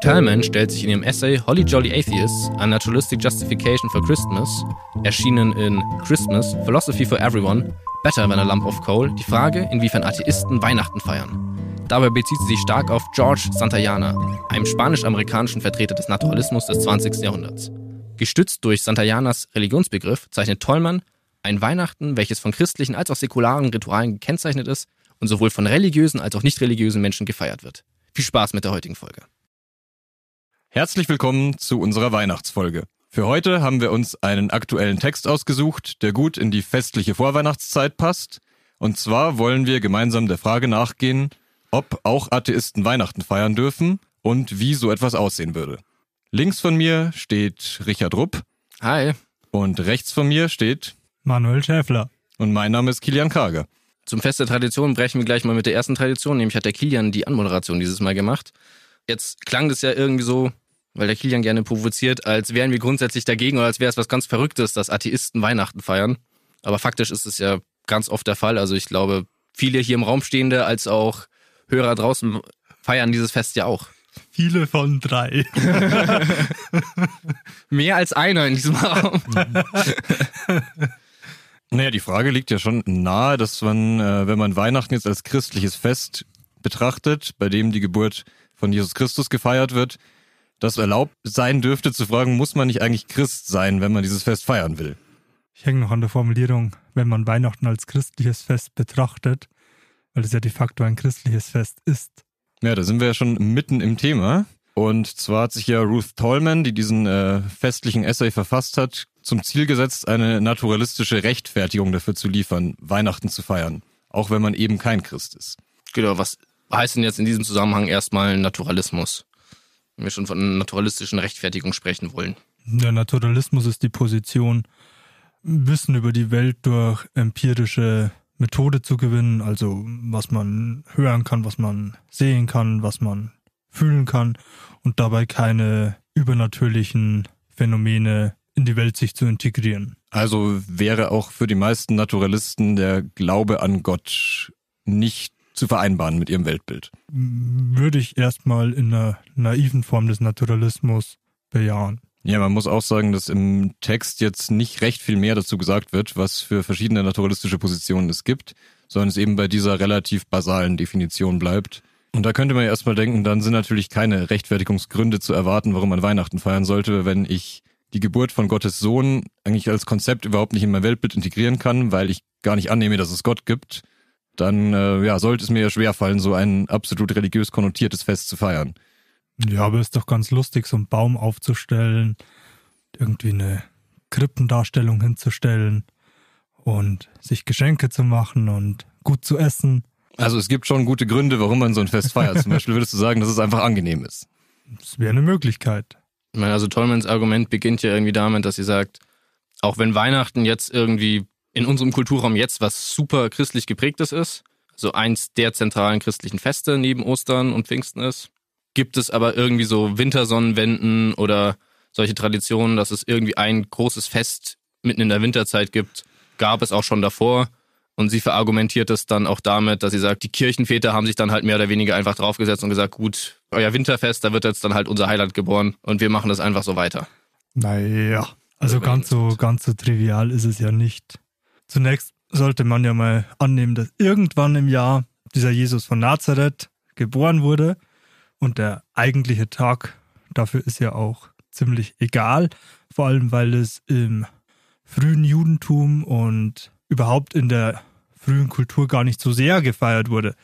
Ruth Talman stellt sich in ihrem Essay Holly Jolly Atheists, A Naturalistic Justification for Christmas, erschienen in Christmas, Philosophy for Everyone, Better Than a Lump of Coal, die Frage, inwiefern Atheisten Weihnachten feiern. Dabei bezieht sie sich stark auf George Santayana, einem spanisch-amerikanischen Vertreter des Naturalismus des 20. Jahrhunderts. Gestützt durch Santayanas Religionsbegriff zeichnet Tollmann ein Weihnachten, welches von christlichen als auch säkularen Ritualen gekennzeichnet ist und sowohl von religiösen als auch nicht religiösen Menschen gefeiert wird. Viel Spaß mit der heutigen Folge. Herzlich willkommen zu unserer Weihnachtsfolge. Für heute haben wir uns einen aktuellen Text ausgesucht, der gut in die festliche Vorweihnachtszeit passt. Und zwar wollen wir gemeinsam der Frage nachgehen, ob auch Atheisten Weihnachten feiern dürfen und wie so etwas aussehen würde. Links von mir steht Richard Rupp. Hi. Und rechts von mir steht Manuel Schäfler. Und mein Name ist Kilian Karger. Zum Fest der Tradition brechen wir gleich mal mit der ersten Tradition, nämlich hat der Kilian die Anmoderation dieses Mal gemacht. Jetzt klang das ja irgendwie so, weil der Kilian gerne provoziert, als wären wir grundsätzlich dagegen oder als wäre es was ganz Verrücktes, dass Atheisten Weihnachten feiern. Aber faktisch ist es ja ganz oft der Fall. Also ich glaube, viele hier im Raum stehende als auch Hörer draußen feiern dieses Fest ja auch. Viele von drei. Mehr als einer in diesem Raum. naja, die Frage liegt ja schon nahe, dass man, äh, wenn man Weihnachten jetzt als christliches Fest betrachtet, bei dem die Geburt von Jesus Christus gefeiert wird, das erlaubt sein dürfte zu fragen, muss man nicht eigentlich Christ sein, wenn man dieses Fest feiern will? Ich hänge noch an der Formulierung, wenn man Weihnachten als christliches Fest betrachtet, weil es ja de facto ein christliches Fest ist. Ja, da sind wir ja schon mitten im Thema. Und zwar hat sich ja Ruth Tolman, die diesen äh, festlichen Essay verfasst hat, zum Ziel gesetzt, eine naturalistische Rechtfertigung dafür zu liefern, Weihnachten zu feiern, auch wenn man eben kein Christ ist. Genau, was heißt denn jetzt in diesem Zusammenhang erstmal Naturalismus? Wenn wir schon von einer naturalistischen Rechtfertigung sprechen wollen. Der Naturalismus ist die Position, Wissen über die Welt durch empirische Methode zu gewinnen, also was man hören kann, was man sehen kann, was man fühlen kann und dabei keine übernatürlichen Phänomene in die Welt sich zu integrieren. Also wäre auch für die meisten Naturalisten der Glaube an Gott nicht zu vereinbaren mit ihrem Weltbild. Würde ich erstmal in einer naiven Form des Naturalismus bejahen. Ja, man muss auch sagen, dass im Text jetzt nicht recht viel mehr dazu gesagt wird, was für verschiedene naturalistische Positionen es gibt, sondern es eben bei dieser relativ basalen Definition bleibt. Und da könnte man ja erstmal denken, dann sind natürlich keine Rechtfertigungsgründe zu erwarten, warum man Weihnachten feiern sollte, wenn ich die Geburt von Gottes Sohn eigentlich als Konzept überhaupt nicht in mein Weltbild integrieren kann, weil ich gar nicht annehme, dass es Gott gibt, dann äh, ja, sollte es mir ja schwerfallen, so ein absolut religiös konnotiertes Fest zu feiern. Ja, aber ist doch ganz lustig, so einen Baum aufzustellen, irgendwie eine Krippendarstellung hinzustellen und sich Geschenke zu machen und gut zu essen. Also es gibt schon gute Gründe, warum man so ein Fest feiert. Zum Beispiel würdest du sagen, dass es einfach angenehm ist. Das wäre eine Möglichkeit. Ich meine, also Tollmans Argument beginnt ja irgendwie damit, dass sie sagt, auch wenn Weihnachten jetzt irgendwie in unserem Kulturraum jetzt was super christlich geprägtes ist, so eins der zentralen christlichen Feste neben Ostern und Pfingsten ist, gibt es aber irgendwie so Wintersonnenwenden oder solche Traditionen, dass es irgendwie ein großes Fest mitten in der Winterzeit gibt, gab es auch schon davor. Und sie verargumentiert es dann auch damit, dass sie sagt, die Kirchenväter haben sich dann halt mehr oder weniger einfach draufgesetzt und gesagt, gut, euer Winterfest, da wird jetzt dann halt unser Heiland geboren und wir machen das einfach so weiter. Naja, also ganz so, ganz so trivial ist es ja nicht. Zunächst sollte man ja mal annehmen, dass irgendwann im Jahr dieser Jesus von Nazareth geboren wurde und der eigentliche Tag dafür ist ja auch ziemlich egal, vor allem weil es im frühen Judentum und überhaupt in der frühen Kultur gar nicht so sehr gefeiert wurde.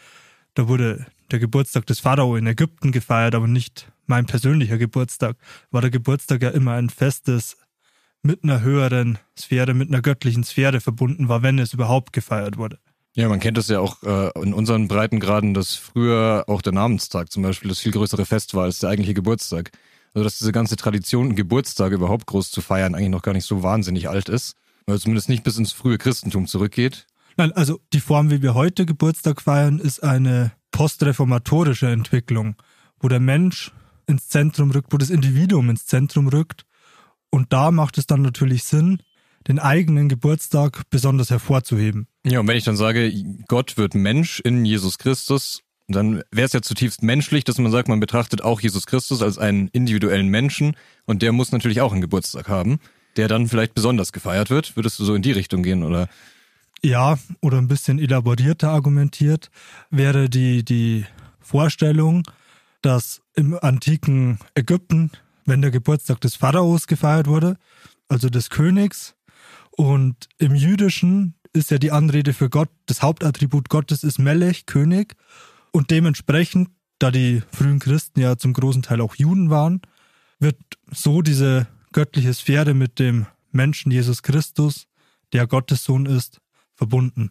Da wurde der Geburtstag des Pharao in Ägypten gefeiert, aber nicht mein persönlicher Geburtstag. War der Geburtstag ja immer ein Fest, das mit einer höheren Sphäre, mit einer göttlichen Sphäre verbunden war, wenn es überhaupt gefeiert wurde. Ja, man kennt das ja auch äh, in unseren Breitengraden, dass früher auch der Namenstag zum Beispiel das viel größere Fest war als der eigentliche Geburtstag. Also dass diese ganze Tradition, Geburtstag überhaupt groß zu feiern, eigentlich noch gar nicht so wahnsinnig alt ist. Oder zumindest nicht bis ins frühe Christentum zurückgeht. Nein, also die Form, wie wir heute Geburtstag feiern, ist eine postreformatorische Entwicklung, wo der Mensch ins Zentrum rückt, wo das Individuum ins Zentrum rückt. Und da macht es dann natürlich Sinn, den eigenen Geburtstag besonders hervorzuheben. Ja, und wenn ich dann sage, Gott wird Mensch in Jesus Christus dann wäre es ja zutiefst menschlich, dass man sagt, man betrachtet auch Jesus Christus als einen individuellen Menschen und der muss natürlich auch einen Geburtstag haben, der dann vielleicht besonders gefeiert wird. Würdest du so in die Richtung gehen oder? Ja, oder ein bisschen elaborierter argumentiert wäre die, die Vorstellung, dass im antiken Ägypten, wenn der Geburtstag des Pharaos gefeiert wurde, also des Königs, und im Jüdischen ist ja die Anrede für Gott, das Hauptattribut Gottes ist Melech, König, und dementsprechend, da die frühen Christen ja zum großen Teil auch Juden waren, wird so diese göttliche Sphäre mit dem Menschen Jesus Christus, der Gottes Sohn ist, verbunden.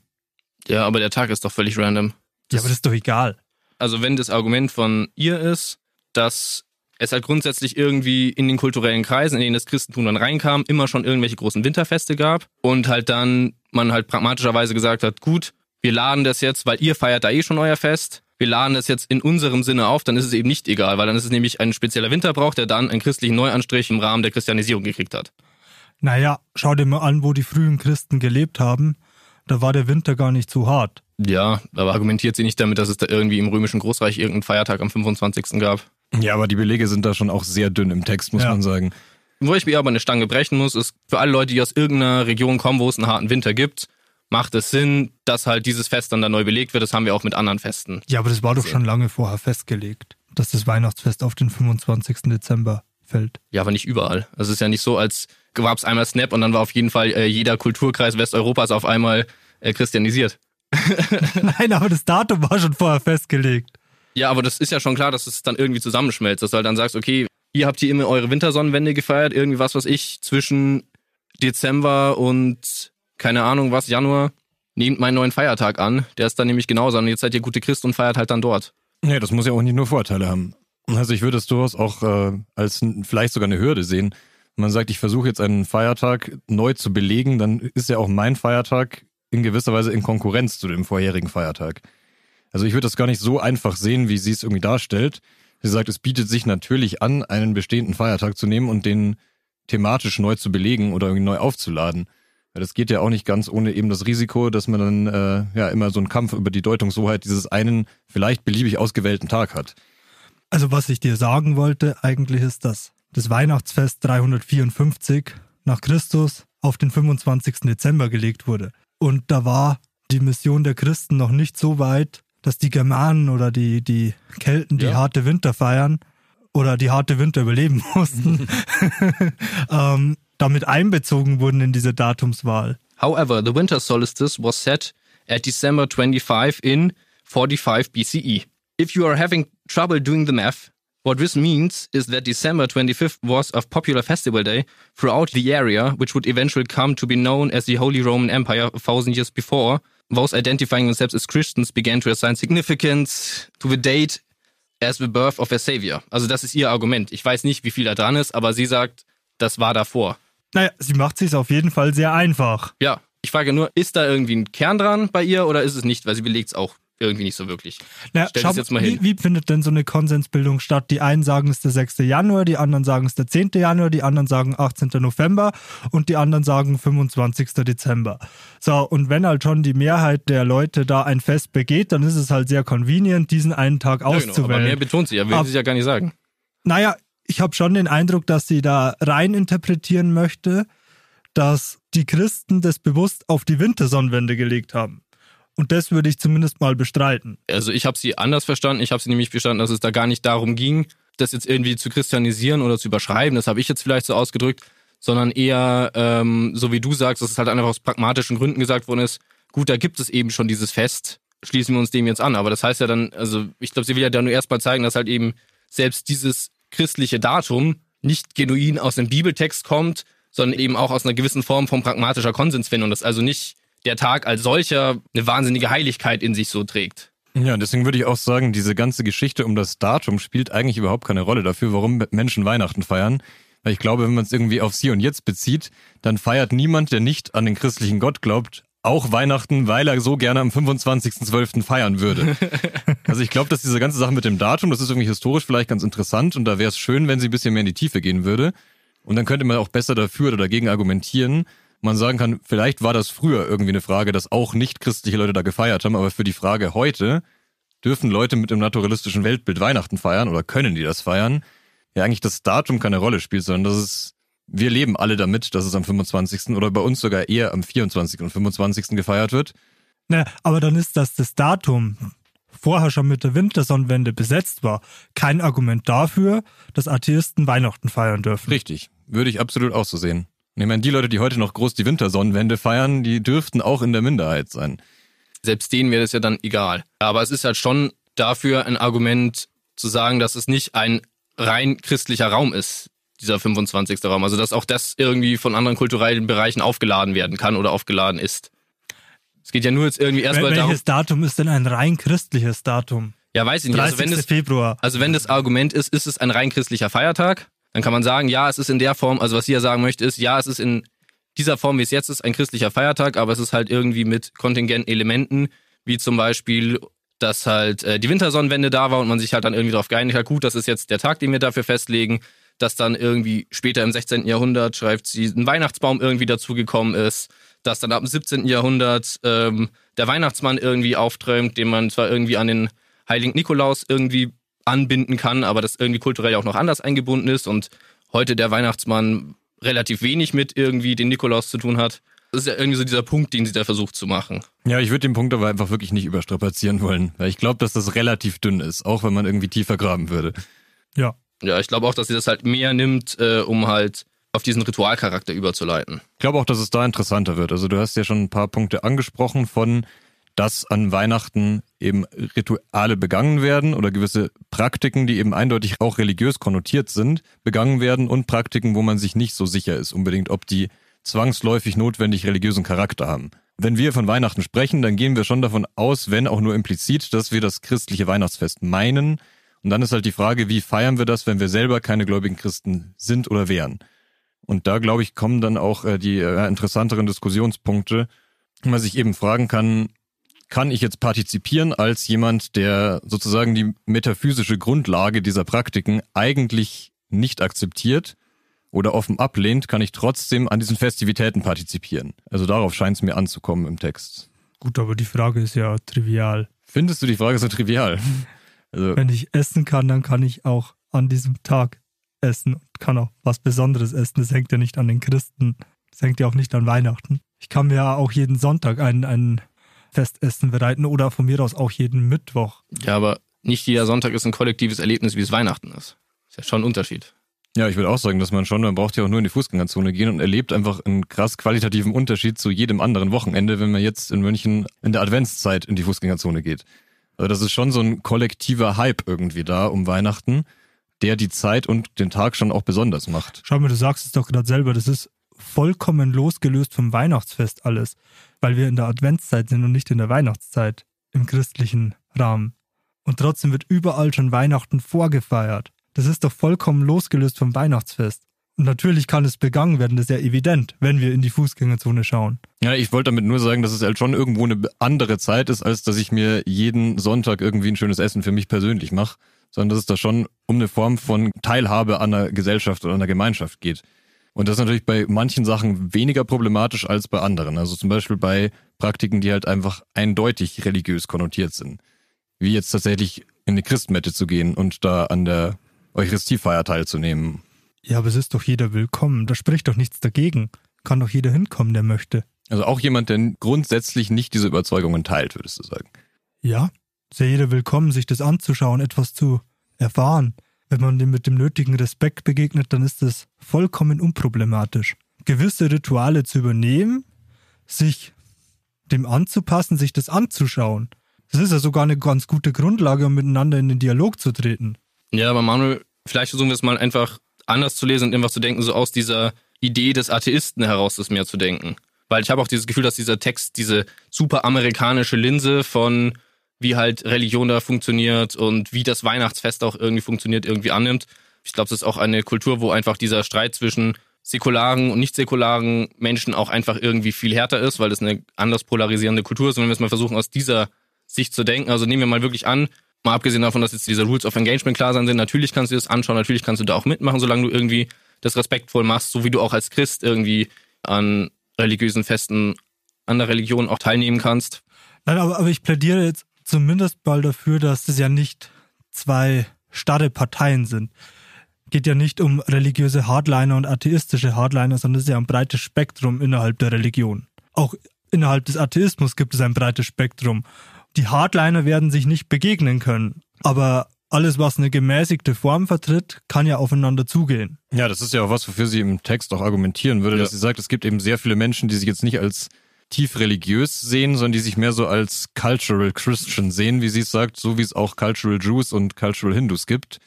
Ja, aber der Tag ist doch völlig random. ja, aber das ist doch egal. Also wenn das Argument von ihr ist, dass es halt grundsätzlich irgendwie in den kulturellen Kreisen, in denen das Christentum dann reinkam, immer schon irgendwelche großen Winterfeste gab und halt dann man halt pragmatischerweise gesagt hat, gut, wir laden das jetzt, weil ihr feiert da eh schon euer Fest, wir laden das jetzt in unserem Sinne auf, dann ist es eben nicht egal, weil dann ist es nämlich ein spezieller Winterbrauch, der dann einen christlichen Neuanstrich im Rahmen der Christianisierung gekriegt hat. Naja, schau dir mal an, wo die frühen Christen gelebt haben. Da war der Winter gar nicht so hart. Ja, aber argumentiert sie nicht damit, dass es da irgendwie im römischen Großreich irgendeinen Feiertag am 25. gab? Ja, aber die Belege sind da schon auch sehr dünn im Text, muss Ja. man sagen. Wo ich mir aber eine Stange brechen muss, ist für alle Leute, die aus irgendeiner Region kommen, wo es einen harten Winter gibt, macht es Sinn, dass halt dieses Fest dann da neu belegt wird. Das haben wir auch mit anderen Festen. Ja, aber das war doch schon lange vorher festgelegt, dass das Weihnachtsfest auf den 25. Dezember fällt. Ja, aber nicht überall. Also es ist ja nicht so, als gab es einmal Snap und dann war auf jeden Fall äh, jeder Kulturkreis Westeuropas auf einmal äh, christianisiert. Nein, aber das Datum war schon vorher festgelegt. Ja, aber das ist ja schon klar, dass es dann irgendwie zusammenschmelzt, dass du halt dann sagst, okay, ihr habt hier immer eure Wintersonnenwende gefeiert, irgendwie was, was ich zwischen Dezember und keine Ahnung was, Januar, nehmt meinen neuen Feiertag an. Der ist dann nämlich genauso. Und jetzt seid ihr gute Christ und feiert halt dann dort. Nee, das muss ja auch nicht nur Vorteile haben. Also ich würde es durchaus auch äh, als vielleicht sogar eine Hürde sehen. Man sagt, ich versuche jetzt einen Feiertag neu zu belegen, dann ist ja auch mein Feiertag in gewisser Weise in Konkurrenz zu dem vorherigen Feiertag. Also ich würde das gar nicht so einfach sehen, wie sie es irgendwie darstellt. Sie sagt, es bietet sich natürlich an, einen bestehenden Feiertag zu nehmen und den thematisch neu zu belegen oder irgendwie neu aufzuladen. Weil das geht ja auch nicht ganz ohne eben das Risiko, dass man dann äh, ja immer so einen Kampf über die Deutungshoheit dieses einen vielleicht beliebig ausgewählten Tag hat. Also was ich dir sagen wollte, eigentlich ist das das Weihnachtsfest 354 nach Christus auf den 25. Dezember gelegt wurde. Und da war die Mission der Christen noch nicht so weit, dass die Germanen oder die, die Kelten die Ja. harte Winter feiern oder die harte Winter überleben mussten, ähm, damit einbezogen wurden in diese Datumswahl. However, the winter solstice was set at December 25 in 45 BCE. If you are having trouble doing the math, what this means is that December 25th was a popular festival day throughout the area, which would eventually come to be known as the Holy Roman Empire a thousand years before. Those identifying themselves as Christians began to assign significance to the date as the birth of their savior. Also das ist ihr Argument. Ich weiß nicht, wie viel da dran ist, aber sie sagt, das war davor. Naja, sie macht sich auf jeden Fall sehr einfach. Ja, ich frage nur, ist da irgendwie ein Kern dran bei ihr oder ist es nicht? Weil sie belegt es auch irgendwie nicht so wirklich. Na, Stell schau, das jetzt mal wie, hin. wie findet denn so eine Konsensbildung statt? Die einen sagen, es ist der 6. Januar, die anderen sagen, es ist der 10. Januar, die anderen sagen 18. November und die anderen sagen 25. Dezember. So, und wenn halt schon die Mehrheit der Leute da ein Fest begeht, dann ist es halt sehr convenient, diesen einen Tag Ja, genau, aber auszuwählen. mehr betont sie ja, will Ab- sie ja gar nicht sagen. Naja, ich habe schon den Eindruck, dass sie da rein interpretieren möchte, dass die Christen das bewusst auf die Wintersonnenwende gelegt haben. Und das würde ich zumindest mal bestreiten. Also ich habe sie anders verstanden. Ich habe sie nämlich verstanden, dass es da gar nicht darum ging, das jetzt irgendwie zu christianisieren oder zu überschreiben. Das habe ich jetzt vielleicht so ausgedrückt, sondern eher, ähm, so wie du sagst, dass es halt einfach aus pragmatischen Gründen gesagt worden ist. Gut, da gibt es eben schon dieses Fest. Schließen wir uns dem jetzt an. Aber das heißt ja dann, also ich glaube, sie will ja da nur erstmal zeigen, dass halt eben selbst dieses christliche Datum nicht genuin aus dem Bibeltext kommt, sondern eben auch aus einer gewissen Form von pragmatischer Konsensfindung. Dass also nicht der Tag als solcher eine wahnsinnige Heiligkeit in sich so trägt. Ja, deswegen würde ich auch sagen, diese ganze Geschichte um das Datum spielt eigentlich überhaupt keine Rolle dafür, warum Menschen Weihnachten feiern. Weil ich glaube, wenn man es irgendwie aufs Hier und Jetzt bezieht, dann feiert niemand, der nicht an den christlichen Gott glaubt, auch Weihnachten, weil er so gerne am 25.12. feiern würde. Also ich glaube, dass diese ganze Sache mit dem Datum, das ist irgendwie historisch vielleicht ganz interessant und da wäre es schön, wenn sie ein bisschen mehr in die Tiefe gehen würde. Und dann könnte man auch besser dafür oder dagegen argumentieren. Man sagen kann, vielleicht war das früher irgendwie eine Frage, dass auch nicht christliche Leute da gefeiert haben, aber für die Frage heute dürfen Leute mit dem naturalistischen Weltbild Weihnachten feiern oder können die das feiern, ja eigentlich das Datum keine Rolle spielt, sondern dass es, wir leben alle damit, dass es am 25. oder bei uns sogar eher am 24. und 25. gefeiert wird. Ne, aber dann ist das das Datum vorher schon mit der Wintersonnenwende besetzt war, kein Argument dafür, dass Atheisten Weihnachten feiern dürfen. Richtig, würde ich absolut auch so sehen. Ich meine, die Leute, die heute noch groß die Wintersonnenwende feiern, die dürften auch in der Minderheit sein. Selbst denen wäre das ja dann egal. Aber es ist halt schon dafür ein Argument zu sagen, dass es nicht ein rein christlicher Raum ist, dieser 25. Raum. Also dass auch das irgendwie von anderen kulturellen Bereichen aufgeladen werden kann oder aufgeladen ist. Es geht ja nur jetzt irgendwie erstmal Wel darum. welches Datum ist denn ein rein christliches Datum? Ja, weiß ich nicht. 30. Also wenn, das, Februar. also wenn das Argument ist, ist es ein rein christlicher Feiertag, dann kann man sagen, ja, es ist in der Form, also was sie ja sagen möchte, ist, ja, es ist in dieser Form, wie es jetzt ist, ein christlicher Feiertag, aber es ist halt irgendwie mit kontingenten Elementen, wie zum Beispiel, dass halt äh, die Wintersonnenwende da war und man sich halt dann irgendwie darauf geeinigt hat, gut, das ist jetzt der Tag, den wir dafür festlegen, dass dann irgendwie später im 16. Jahrhundert, schreibt sie, ein Weihnachtsbaum irgendwie dazugekommen ist, dass dann ab dem 17. Jahrhundert ähm, der Weihnachtsmann irgendwie aufträumt, den man zwar irgendwie an den Heiligen Nikolaus irgendwie anbinden kann, aber das irgendwie kulturell auch noch anders eingebunden ist und heute der Weihnachtsmann relativ wenig mit irgendwie den Nikolaus zu tun hat. Das ist ja irgendwie so dieser Punkt, den sie da versucht zu machen. Ja, ich würde den Punkt aber einfach wirklich nicht überstrapazieren wollen, weil ich glaube, dass das relativ dünn ist, auch wenn man irgendwie tiefer graben würde. Ja. Ja, ich glaube auch, dass sie das halt mehr nimmt, äh, um halt auf diesen Ritualcharakter überzuleiten. Ich glaube auch, dass es da interessanter wird. Also du hast ja schon ein paar Punkte angesprochen von, dass an Weihnachten eben Rituale begangen werden oder gewisse Praktiken, die eben eindeutig auch religiös konnotiert sind, begangen werden und Praktiken, wo man sich nicht so sicher ist unbedingt, ob die zwangsläufig notwendig religiösen Charakter haben. Wenn wir von Weihnachten sprechen, dann gehen wir schon davon aus, wenn auch nur implizit, dass wir das christliche Weihnachtsfest meinen. Und dann ist halt die Frage, wie feiern wir das, wenn wir selber keine gläubigen Christen sind oder wären? Und da, glaube ich, kommen dann auch äh, die äh, interessanteren Diskussionspunkte, wo man sich eben fragen kann, kann ich jetzt partizipieren als jemand, der sozusagen die metaphysische Grundlage dieser Praktiken eigentlich nicht akzeptiert oder offen ablehnt, kann ich trotzdem an diesen Festivitäten partizipieren. Also darauf scheint es mir anzukommen im Text. Gut, aber die Frage ist ja trivial. Findest du die Frage so trivial? Also, Wenn ich essen kann, dann kann ich auch an diesem Tag essen und kann auch was Besonderes essen. Das hängt ja nicht an den Christen. Das hängt ja auch nicht an Weihnachten. Ich kann mir ja auch jeden Sonntag ein, ein Festessen bereiten oder von mir aus auch jeden Mittwoch. Ja, aber nicht jeder Sonntag ist ein kollektives Erlebnis, wie es Weihnachten ist. Ist ja schon ein Unterschied. ja, ich würde auch sagen, dass man schon, man braucht ja auch nur in die Fußgängerzone gehen und erlebt einfach einen krass qualitativen Unterschied zu jedem anderen Wochenende, wenn man jetzt in München in der Adventszeit in die Fußgängerzone geht. Also das ist schon so ein kollektiver Hype irgendwie da um Weihnachten, der die Zeit und den Tag schon auch besonders macht. Schau mal, du sagst es doch gerade selber, das ist vollkommen losgelöst vom Weihnachtsfest alles, weil wir in der Adventszeit sind und nicht in der Weihnachtszeit im christlichen Rahmen. Und trotzdem wird überall schon Weihnachten vorgefeiert. Das ist doch vollkommen losgelöst vom Weihnachtsfest. Und natürlich kann es begangen werden, das ist ja evident, wenn wir in die Fußgängerzone schauen. Ja, ich wollte damit nur sagen, dass es halt schon irgendwo eine andere Zeit ist, als dass ich mir jeden Sonntag irgendwie ein schönes Essen für mich persönlich mache, sondern dass es da schon um eine Form von Teilhabe an einer Gesellschaft oder einer Gemeinschaft geht. Und das ist natürlich bei manchen Sachen weniger problematisch als bei anderen. Also zum Beispiel bei Praktiken, die halt einfach eindeutig religiös konnotiert sind. Wie jetzt tatsächlich in eine Christmette zu gehen und da an der Eucharistiefeier teilzunehmen. Ja, aber es ist doch jeder willkommen. Da spricht doch nichts dagegen. Kann doch jeder hinkommen, der möchte. Also auch jemand, der grundsätzlich nicht diese Überzeugungen teilt, würdest du sagen. Ja, ist ja jeder willkommen, sich das anzuschauen, etwas zu erfahren. Wenn man dem mit dem nötigen Respekt begegnet, dann ist das vollkommen unproblematisch. Gewisse Rituale zu übernehmen, sich dem anzupassen, sich das anzuschauen. Das ist ja sogar eine ganz gute Grundlage, um miteinander in den Dialog zu treten. Ja, aber Manuel, vielleicht versuchen wir es mal einfach anders zu lesen und einfach zu denken, so aus dieser Idee des Atheisten heraus das mehr zu denken. Weil ich habe auch dieses Gefühl, dass dieser Text diese super amerikanische Linse von wie halt Religion da funktioniert und wie das Weihnachtsfest auch irgendwie funktioniert, irgendwie annimmt. Ich glaube, das ist auch eine Kultur, wo einfach dieser Streit zwischen säkularen und nicht säkularen Menschen auch einfach irgendwie viel härter ist, weil das eine anders polarisierende Kultur ist. Und wenn wir es mal versuchen, aus dieser Sicht zu denken, also nehmen wir mal wirklich an, mal abgesehen davon, dass jetzt diese Rules of Engagement klar sein sind, natürlich kannst du das anschauen, natürlich kannst du da auch mitmachen, solange du irgendwie das respektvoll machst, so wie du auch als Christ irgendwie an religiösen Festen an der Religion auch teilnehmen kannst. Nein, aber, aber ich plädiere jetzt zumindest mal dafür, dass es ja nicht zwei starre Parteien sind. Geht ja nicht um religiöse Hardliner und atheistische Hardliner, sondern es ist ja ein breites Spektrum innerhalb der Religion. Auch innerhalb des Atheismus gibt es ein breites Spektrum. Die Hardliner werden sich nicht begegnen können, aber alles, was eine gemäßigte Form vertritt, kann ja aufeinander zugehen. Ja, das ist ja auch was, wofür sie im Text auch argumentieren würde, ja. dass sie sagt, es gibt eben sehr viele Menschen, die sich jetzt nicht als tief religiös sehen, sondern die sich mehr so als cultural Christian sehen, wie sie es sagt, so wie es auch cultural Jews und cultural Hindus gibt.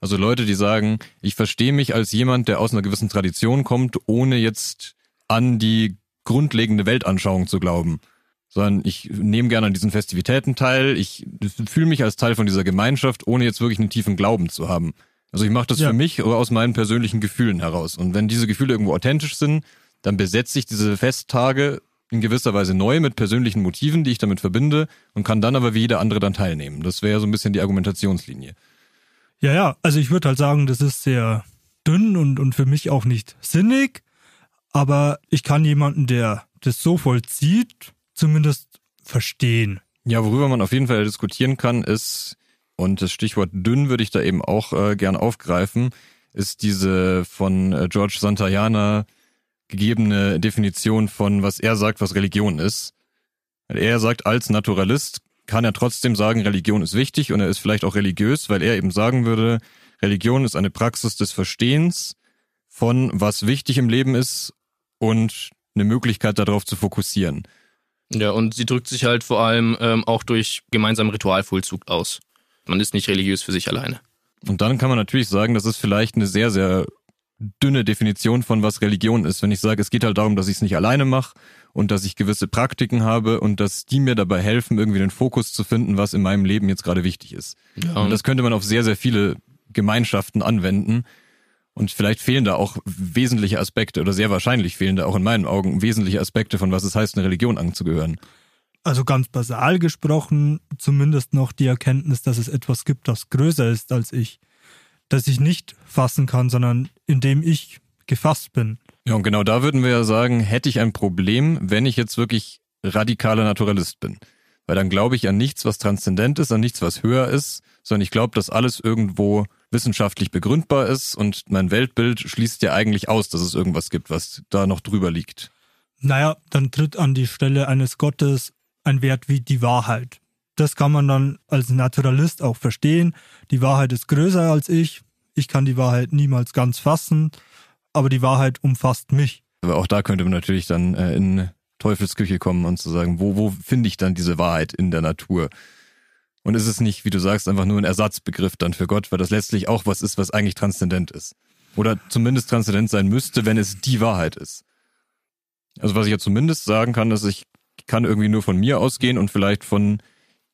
Also Leute, die sagen, ich verstehe mich als jemand, der aus einer gewissen Tradition kommt, ohne jetzt an die grundlegende Weltanschauung zu glauben. Sondern ich nehme gerne an diesen Festivitäten teil, ich fühle mich als Teil von dieser Gemeinschaft, ohne jetzt wirklich einen tiefen Glauben zu haben. Also ich mache das ja. für mich oder aus meinen persönlichen Gefühlen heraus. Und wenn diese Gefühle irgendwo authentisch sind, dann besetze ich diese Festtage in gewisser Weise neu mit persönlichen Motiven, die ich damit verbinde und kann dann aber wie jeder andere dann teilnehmen. Das wäre so ein bisschen die Argumentationslinie. Ja, ja, also ich würde halt sagen, das ist sehr dünn und, und für mich auch nicht sinnig, aber ich kann jemanden, der das so vollzieht, zumindest verstehen. Ja, worüber man auf jeden Fall diskutieren kann, ist, und das Stichwort dünn würde ich da eben auch äh, gern aufgreifen, ist diese von äh, George Santayana gegebene Definition von, was er sagt, was Religion ist. Er sagt, als Naturalist kann er trotzdem sagen, Religion ist wichtig und er ist vielleicht auch religiös, weil er eben sagen würde, Religion ist eine Praxis des Verstehens von, was wichtig im Leben ist und eine Möglichkeit darauf zu fokussieren. Ja, und sie drückt sich halt vor allem ähm, auch durch gemeinsamen Ritualvollzug aus. Man ist nicht religiös für sich alleine. Und dann kann man natürlich sagen, das ist vielleicht eine sehr, sehr dünne Definition von was Religion ist. Wenn ich sage, es geht halt darum, dass ich es nicht alleine mache und dass ich gewisse Praktiken habe und dass die mir dabei helfen, irgendwie den Fokus zu finden, was in meinem Leben jetzt gerade wichtig ist. Ja. Und das könnte man auf sehr, sehr viele Gemeinschaften anwenden. Und vielleicht fehlen da auch wesentliche Aspekte oder sehr wahrscheinlich fehlen da auch in meinen Augen wesentliche Aspekte von was es heißt, eine Religion anzugehören. Also ganz basal gesprochen, zumindest noch die Erkenntnis, dass es etwas gibt, das größer ist als ich das ich nicht fassen kann, sondern indem ich gefasst bin. Ja, und genau da würden wir ja sagen, hätte ich ein Problem, wenn ich jetzt wirklich radikaler Naturalist bin. Weil dann glaube ich an nichts, was transzendent ist, an nichts, was höher ist, sondern ich glaube, dass alles irgendwo wissenschaftlich begründbar ist und mein Weltbild schließt ja eigentlich aus, dass es irgendwas gibt, was da noch drüber liegt. Naja, dann tritt an die Stelle eines Gottes ein Wert wie die Wahrheit das kann man dann als Naturalist auch verstehen. Die Wahrheit ist größer als ich. Ich kann die Wahrheit niemals ganz fassen, aber die Wahrheit umfasst mich. Aber auch da könnte man natürlich dann äh, in Teufelsküche kommen und zu sagen, wo, wo finde ich dann diese Wahrheit in der Natur? Und ist es nicht, wie du sagst, einfach nur ein Ersatzbegriff dann für Gott, weil das letztlich auch was ist, was eigentlich transzendent ist. Oder zumindest transzendent sein müsste, wenn es die Wahrheit ist. Also was ich ja zumindest sagen kann, dass ich kann irgendwie nur von mir ausgehen und vielleicht von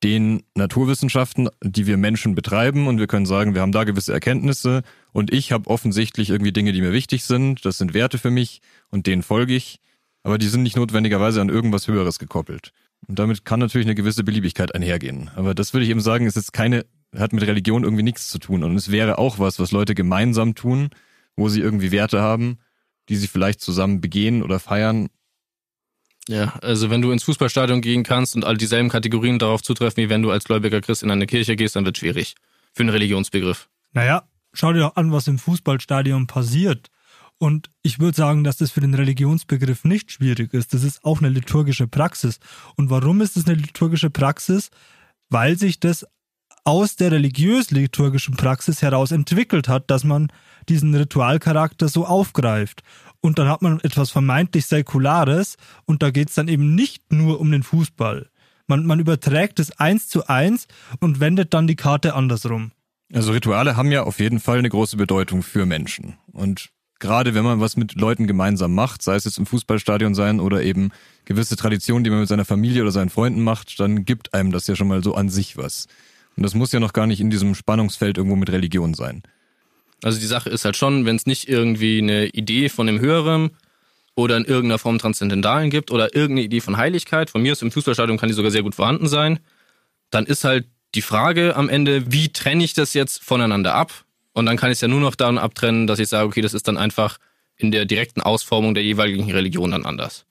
den Naturwissenschaften, die wir Menschen betreiben und wir können sagen, wir haben da gewisse Erkenntnisse und ich habe offensichtlich irgendwie Dinge, die mir wichtig sind, das sind Werte für mich und denen folge ich, aber die sind nicht notwendigerweise an irgendwas Höheres gekoppelt. Und damit kann natürlich eine gewisse Beliebigkeit einhergehen. Aber das würde ich eben sagen, ist jetzt keine, hat mit Religion irgendwie nichts zu tun. Und es wäre auch was, was Leute gemeinsam tun, wo sie irgendwie Werte haben, die sie vielleicht zusammen begehen oder feiern ja, also wenn du ins Fußballstadion gehen kannst und all dieselben Kategorien darauf zutreffen, wie wenn du als gläubiger Christ in eine Kirche gehst, dann wird schwierig. Für einen Religionsbegriff. Naja, schau dir doch an, was im Fußballstadion passiert. Und ich würde sagen, dass das für den Religionsbegriff nicht schwierig ist. Das ist auch eine liturgische Praxis. Und warum ist es eine liturgische Praxis? Weil sich das aus der religiös-liturgischen Praxis heraus entwickelt hat, dass man diesen Ritualcharakter so aufgreift. Und dann hat man etwas vermeintlich Säkulares und da geht es dann eben nicht nur um den Fußball. Man, man überträgt es eins zu eins und wendet dann die Karte andersrum. Also Rituale haben ja auf jeden Fall eine große Bedeutung für Menschen. Und gerade wenn man was mit Leuten gemeinsam macht, sei es jetzt im Fußballstadion sein oder eben gewisse Traditionen, die man mit seiner Familie oder seinen Freunden macht, dann gibt einem das ja schon mal so an sich was. Und das muss ja noch gar nicht in diesem Spannungsfeld irgendwo mit Religion sein. Also die Sache ist halt schon, wenn es nicht irgendwie eine Idee von dem Höheren oder in irgendeiner Form Transzendentalen gibt oder irgendeine Idee von Heiligkeit, von mir aus im Fußballstadion kann die sogar sehr gut vorhanden sein, dann ist halt die Frage am Ende, wie trenne ich das jetzt voneinander ab? Und dann kann ich es ja nur noch daran abtrennen, dass ich sage, okay, das ist dann einfach in der direkten Ausformung der jeweiligen Religion dann anders.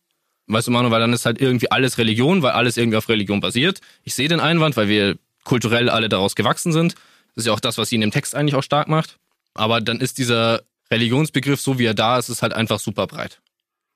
Weißt du, Manu, weil dann ist halt irgendwie alles Religion, weil alles irgendwie auf Religion basiert. Ich sehe den Einwand, weil wir kulturell alle daraus gewachsen sind. Das ist ja auch das, was ihn im Text eigentlich auch stark macht. Aber dann ist dieser Religionsbegriff, so wie er da ist, ist halt einfach super breit.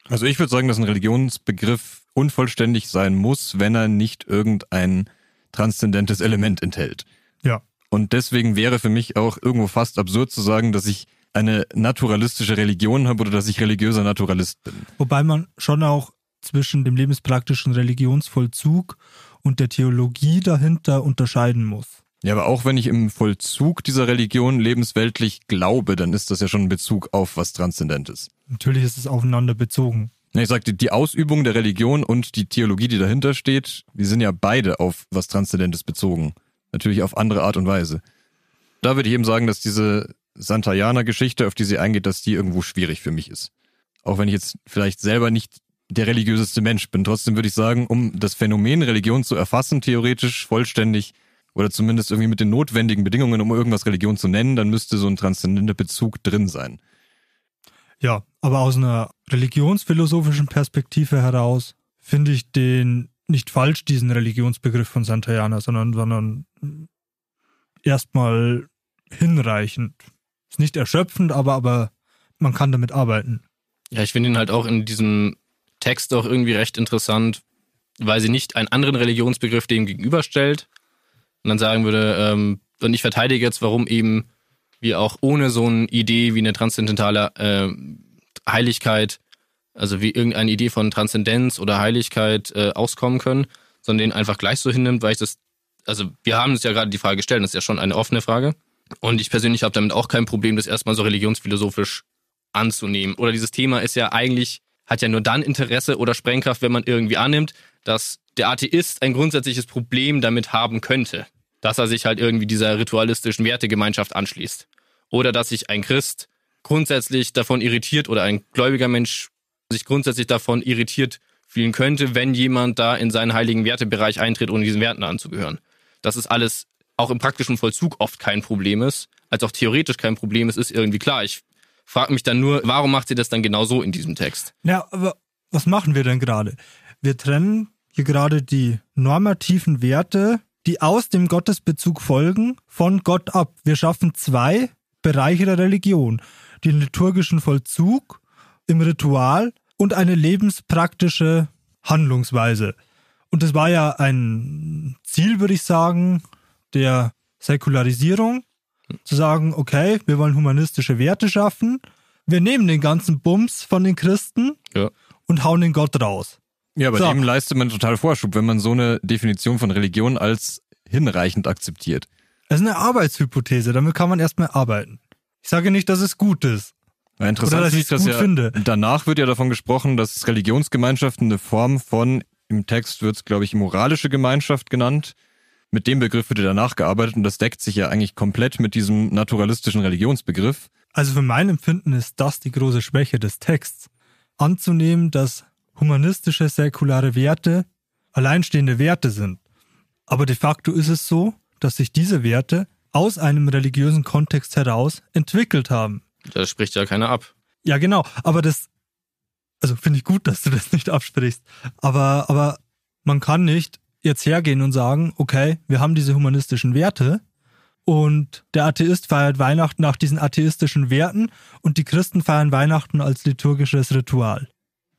Also ich würde sagen, dass ein Religionsbegriff unvollständig sein muss, wenn er nicht irgendein transzendentes Element enthält. Ja. Und deswegen wäre für mich auch irgendwo fast absurd zu sagen, dass ich eine naturalistische Religion habe oder dass ich religiöser Naturalist bin. Wobei man schon auch zwischen dem lebenspraktischen Religionsvollzug und der Theologie dahinter unterscheiden muss. Ja, aber auch wenn ich im Vollzug dieser Religion lebensweltlich glaube, dann ist das ja schon ein Bezug auf was Transzendentes. Natürlich ist es aufeinander bezogen. Ja, ich sagte, die Ausübung der Religion und die Theologie, die dahinter steht, die sind ja beide auf was Transzendentes bezogen. Natürlich auf andere Art und Weise. Da würde ich eben sagen, dass diese Santayana-Geschichte, auf die sie eingeht, dass die irgendwo schwierig für mich ist. Auch wenn ich jetzt vielleicht selber nicht der religiöseste Mensch bin. Trotzdem würde ich sagen, um das Phänomen Religion zu erfassen, theoretisch vollständig oder zumindest irgendwie mit den notwendigen Bedingungen, um irgendwas Religion zu nennen, dann müsste so ein transzendenter Bezug drin sein. Ja, aber aus einer religionsphilosophischen Perspektive heraus finde ich den nicht falsch, diesen Religionsbegriff von Santayana, sondern, sondern erstmal hinreichend. Ist nicht erschöpfend, aber, aber man kann damit arbeiten. Ja, ich finde ihn halt auch in diesem Text auch irgendwie recht interessant, weil sie nicht einen anderen Religionsbegriff dem gegenüberstellt und dann sagen würde, ähm, und ich verteidige jetzt, warum eben wir auch ohne so eine Idee wie eine transzendentale äh, Heiligkeit, also wie irgendeine Idee von Transzendenz oder Heiligkeit äh, auskommen können, sondern den einfach gleich so hinnimmt, weil ich das, also wir haben uns ja gerade die Frage gestellt, das ist ja schon eine offene Frage. Und ich persönlich habe damit auch kein Problem, das erstmal so religionsphilosophisch anzunehmen. Oder dieses Thema ist ja eigentlich hat ja nur dann Interesse oder Sprengkraft, wenn man irgendwie annimmt, dass der Atheist ein grundsätzliches Problem damit haben könnte, dass er sich halt irgendwie dieser ritualistischen Wertegemeinschaft anschließt. Oder dass sich ein Christ grundsätzlich davon irritiert oder ein gläubiger Mensch sich grundsätzlich davon irritiert fühlen könnte, wenn jemand da in seinen heiligen Wertebereich eintritt, ohne diesen Werten anzugehören. Das ist alles auch im praktischen Vollzug oft kein Problem ist, als auch theoretisch kein Problem ist, ist irgendwie klar. Ich frage mich dann nur, warum macht sie das dann genau so in diesem Text? Ja, aber was machen wir denn gerade? Wir trennen hier gerade die normativen Werte, die aus dem Gottesbezug folgen, von Gott ab. Wir schaffen zwei Bereiche der Religion. Den liturgischen Vollzug im Ritual und eine lebenspraktische Handlungsweise. Und das war ja ein Ziel, würde ich sagen, der Säkularisierung, zu sagen, okay, wir wollen humanistische Werte schaffen, wir nehmen den ganzen Bums von den Christen Ja. und hauen den Gott raus. Ja, aber So. dem leistet man total Vorschub, wenn man so eine Definition von Religion als hinreichend akzeptiert. Das ist eine Arbeitshypothese, damit kann man erstmal arbeiten. Ich sage nicht, dass es gut ist. Ja, interessant Oder dass ist, dass gut ja finde. danach wird ja davon gesprochen, dass Religionsgemeinschaften eine Form von, im Text wird es, glaube ich, moralische Gemeinschaft genannt. Mit dem Begriff wird ja danach gearbeitet und das deckt sich ja eigentlich komplett mit diesem naturalistischen Religionsbegriff. Also für mein Empfinden ist das die große Schwäche des Texts. Anzunehmen, dass humanistische, säkulare Werte alleinstehende Werte sind. Aber de facto ist es so, dass sich diese Werte aus einem religiösen Kontext heraus entwickelt haben. Da spricht ja keiner ab. Ja, genau. Aber das, also finde ich gut, dass du das nicht absprichst. Aber, aber man kann nicht jetzt hergehen und sagen, okay, wir haben diese humanistischen Werte und der Atheist feiert Weihnachten nach diesen atheistischen Werten und die Christen feiern Weihnachten als liturgisches Ritual.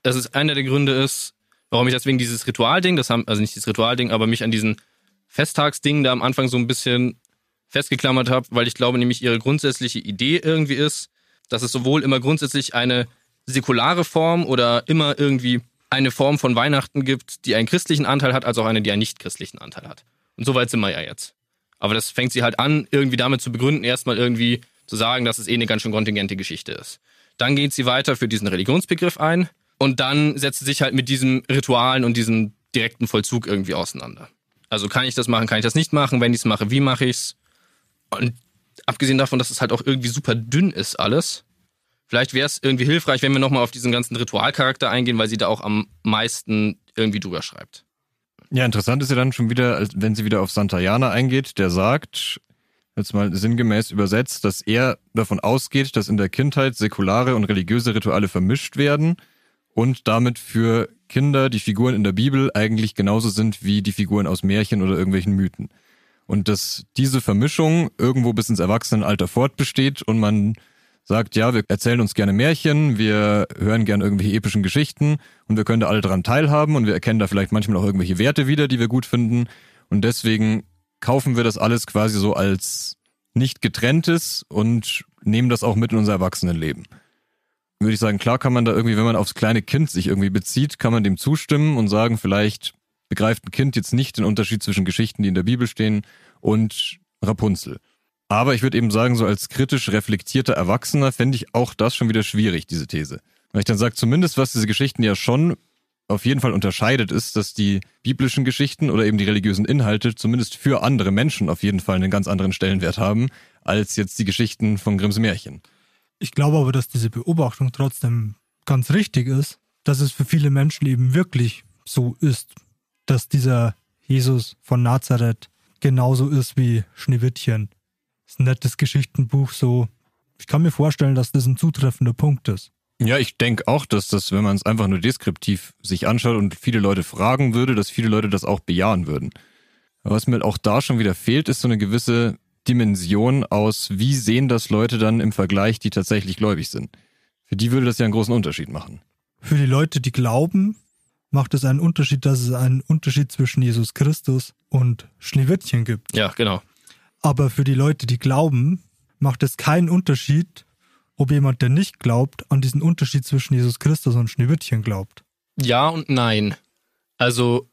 Das ist einer der Gründe ist, warum ich deswegen dieses Ritualding, das haben, also nicht dieses Ritualding, aber mich an diesen Festtagsding da am Anfang so ein bisschen festgeklammert habe, weil ich glaube nämlich ihre grundsätzliche Idee irgendwie ist, dass es sowohl immer grundsätzlich eine säkulare Form oder immer irgendwie eine Form von Weihnachten gibt, die einen christlichen Anteil hat, als auch eine, die einen nicht-christlichen Anteil hat. Und so weit sind wir ja jetzt. Aber das fängt sie halt an, irgendwie damit zu begründen, erstmal irgendwie zu sagen, dass es eh eine ganz schön kontingente Geschichte ist. Dann geht sie weiter für diesen Religionsbegriff ein und dann setzt sie sich halt mit diesen Ritualen und diesem direkten Vollzug irgendwie auseinander. Also kann ich das machen, kann ich das nicht machen, wenn ich es mache, wie mache ich's? Und abgesehen davon, dass es halt auch irgendwie super dünn ist alles, vielleicht wäre es irgendwie hilfreich, wenn wir nochmal auf diesen ganzen Ritualcharakter eingehen, weil sie da auch am meisten irgendwie drüber schreibt. Ja, interessant ist ja dann schon wieder, wenn sie wieder auf Santayana eingeht, der sagt, jetzt mal sinngemäß übersetzt, dass er davon ausgeht, dass in der Kindheit säkulare und religiöse Rituale vermischt werden und damit für Kinder, die Figuren in der Bibel eigentlich genauso sind wie die Figuren aus Märchen oder irgendwelchen Mythen. Und dass diese Vermischung irgendwo bis ins Erwachsenenalter fortbesteht und man sagt, ja, wir erzählen uns gerne Märchen, wir hören gerne irgendwelche epischen Geschichten und wir können da alle dran teilhaben und wir erkennen da vielleicht manchmal auch irgendwelche Werte wieder, die wir gut finden. Und deswegen kaufen wir das alles quasi so als nicht getrenntes und nehmen das auch mit in unser Erwachsenenleben. Würde ich sagen, klar kann man da irgendwie, wenn man aufs kleine Kind sich irgendwie bezieht, kann man dem zustimmen und sagen, vielleicht begreift ein Kind jetzt nicht den Unterschied zwischen Geschichten, die in der Bibel stehen und Rapunzel. Aber ich würde eben sagen, so als kritisch reflektierter Erwachsener fände ich auch das schon wieder schwierig, diese These. Weil ich dann sage, zumindest was diese Geschichten ja schon auf jeden Fall unterscheidet, ist, dass die biblischen Geschichten oder eben die religiösen Inhalte zumindest für andere Menschen auf jeden Fall einen ganz anderen Stellenwert haben, als jetzt die Geschichten von Grimms Märchen. Ich glaube aber, dass diese Beobachtung trotzdem ganz richtig ist, dass es für viele Menschen eben wirklich so ist, dass dieser Jesus von Nazareth genauso ist wie Schneewittchen. Das ist ein nettes Geschichtenbuch, so. Ich kann mir vorstellen, dass das ein zutreffender Punkt ist. Ja, ich denke auch, dass das, wenn man es einfach nur deskriptiv sich anschaut und viele Leute fragen würde, dass viele Leute das auch bejahen würden. Aber was mir auch da schon wieder fehlt, ist so eine gewisse Dimension aus, wie sehen das Leute dann im Vergleich, die tatsächlich gläubig sind. Für die würde das ja einen großen Unterschied machen. Für die Leute, die glauben, macht es einen Unterschied, dass es einen Unterschied zwischen Jesus Christus und Schneewittchen gibt. Ja, genau. Aber für die Leute, die glauben, macht es keinen Unterschied, ob jemand, der nicht glaubt, an diesen Unterschied zwischen Jesus Christus und Schneewittchen glaubt. Ja und nein. Also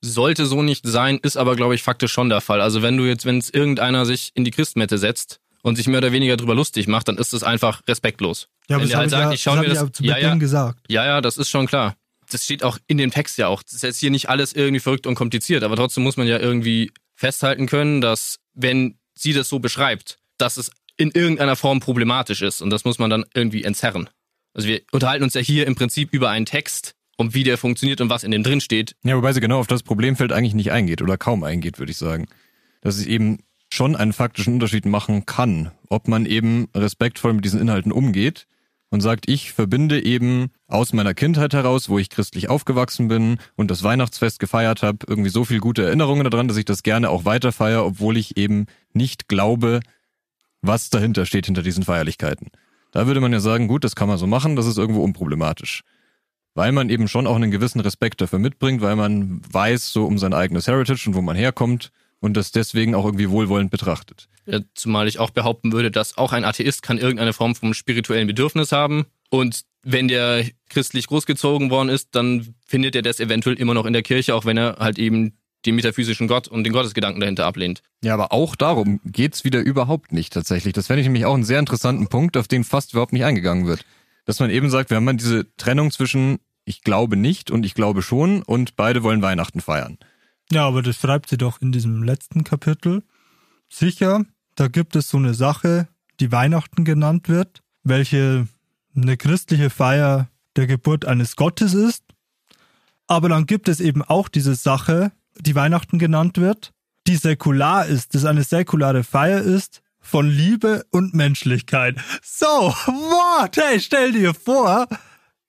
sollte so nicht sein, ist aber, glaube ich, faktisch schon der Fall. Also wenn du jetzt, wenn es irgendeiner sich in die Christmette setzt und sich mehr oder weniger drüber lustig macht, dann ist das einfach respektlos. Ja, aber wenn das habe halt ich, sagt, ja, ich schau das mir das- ja zu ja, Beginn ja. gesagt. Ja, ja, das ist schon klar. Das steht auch in dem Text ja auch. Das ist jetzt hier nicht alles irgendwie verrückt und kompliziert, aber trotzdem muss man ja irgendwie festhalten können, dass wenn sie das so beschreibt, dass es in irgendeiner Form problematisch ist und das muss man dann irgendwie entzerren. Also wir unterhalten uns ja hier im Prinzip über einen Text und wie der funktioniert und was in dem drin steht. Ja, wobei sie genau auf das Problemfeld eigentlich nicht eingeht oder kaum eingeht, würde ich sagen. Dass es eben schon einen faktischen Unterschied machen kann, ob man eben respektvoll mit diesen Inhalten umgeht und sagt, ich verbinde eben aus meiner Kindheit heraus, wo ich christlich aufgewachsen bin und das Weihnachtsfest gefeiert habe, irgendwie so viel gute Erinnerungen daran, dass ich das gerne auch weiter feiere, obwohl ich eben nicht glaube, was dahinter steht hinter diesen Feierlichkeiten. Da würde man ja sagen, gut, das kann man so machen, das ist irgendwo unproblematisch. Weil man eben schon auch einen gewissen Respekt dafür mitbringt, weil man weiß so um sein eigenes Heritage und wo man herkommt und das deswegen auch irgendwie wohlwollend betrachtet. Ja, zumal ich auch behaupten würde, dass auch ein Atheist kann irgendeine Form vom spirituellen Bedürfnis haben. Und wenn der christlich großgezogen worden ist, dann findet er das eventuell immer noch in der Kirche, auch wenn er halt eben den metaphysischen Gott und den Gottesgedanken dahinter ablehnt. Ja, aber auch darum geht's wieder überhaupt nicht tatsächlich. Das fände ich nämlich auch einen sehr interessanten Punkt, auf den fast überhaupt nicht eingegangen wird. Dass man eben sagt, wir haben mal diese Trennung zwischen ich glaube nicht und ich glaube schon und beide wollen Weihnachten feiern. Ja, aber das schreibt sie doch in diesem letzten Kapitel. Sicher, da gibt es so eine Sache, die Weihnachten genannt wird, welche eine christliche Feier der Geburt eines Gottes ist. Aber dann gibt es eben auch diese Sache, die Weihnachten genannt wird, die säkular ist, das eine säkulare Feier ist von Liebe und Menschlichkeit. So, what? Hey, stell dir vor,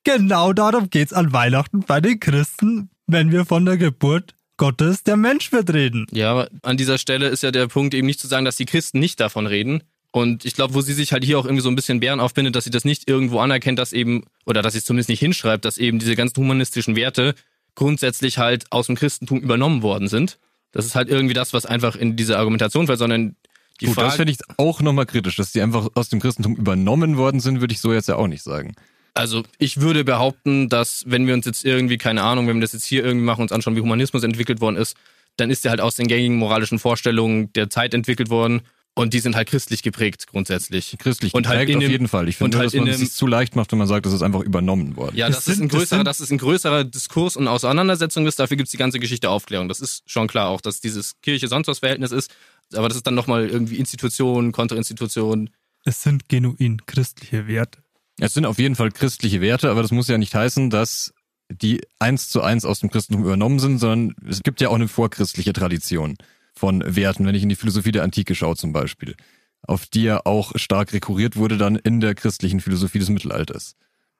genau darum geht's an Weihnachten bei den Christen, wenn wir von der Geburt Gottes der Mensch wird reden. Ja, aber an dieser Stelle ist ja der Punkt eben nicht zu sagen, dass die Christen nicht davon reden. Und ich glaube, wo sie sich halt hier auch irgendwie so ein bisschen Bären aufbindet, dass sie das nicht irgendwo anerkennt, dass eben, oder dass sie es zumindest nicht hinschreibt, dass eben diese ganzen humanistischen Werte grundsätzlich halt aus dem Christentum übernommen worden sind. Das ist halt irgendwie das, was einfach in diese Argumentation fällt, sondern die Gut, das Frage, finde ich auch nochmal kritisch, dass die einfach aus dem Christentum übernommen worden sind, würde ich so jetzt ja auch nicht sagen. Also ich würde behaupten, dass wenn wir uns jetzt irgendwie, keine Ahnung, wenn wir das jetzt hier irgendwie machen, uns anschauen, wie Humanismus entwickelt worden ist, dann ist der halt aus den gängigen moralischen Vorstellungen der Zeit entwickelt worden und die sind halt christlich geprägt grundsätzlich. Christlich Und halt geprägt in auf dem- jeden Fall. Ich finde halt dass man es zu leicht macht, wenn man sagt, das ist einfach übernommen worden. Ja, Das das, ist ein das größerer, sind- das ist ein größerer Diskurs und Auseinandersetzung ist. Dafür gibt's die ganze Geschichte Aufklärung. Das ist schon klar auch, dass dieses Kirche sonst was Verhältnis ist. Aber das ist dann nochmal irgendwie Institution, Konterinstitution. Es sind genuin christliche Werte. Es sind auf jeden Fall christliche Werte, aber das muss ja nicht heißen, dass die eins zu eins aus dem Christentum übernommen sind, sondern es gibt ja auch eine vorchristliche Tradition von Werten, wenn ich in die Philosophie der Antike schaue zum Beispiel, auf die ja auch stark rekurriert wurde dann in der christlichen Philosophie des Mittelalters.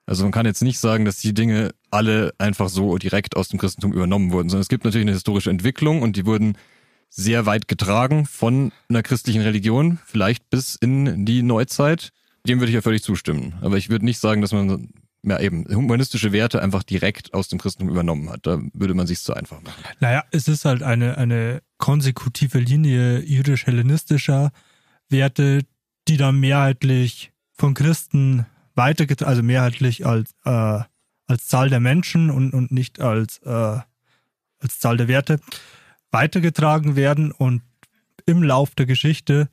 Also man kann jetzt nicht sagen, dass die Dinge alle einfach so direkt aus dem Christentum übernommen wurden, sondern es gibt natürlich eine historische Entwicklung und die wurden sehr weit getragen von einer christlichen Religion, vielleicht bis in die Neuzeit. Dem würde ich ja völlig zustimmen. Aber ich würde nicht sagen, dass man ja eben humanistische Werte einfach direkt aus dem Christentum übernommen hat. Da würde man sich zu einfach machen. Naja, es ist halt eine, eine konsekutive Linie jüdisch-hellenistischer Werte, die dann mehrheitlich von Christen weitergetragen, also mehrheitlich als, äh, als Zahl der Menschen und, und nicht als, äh, als Zahl der Werte weitergetragen werden und im Lauf der Geschichte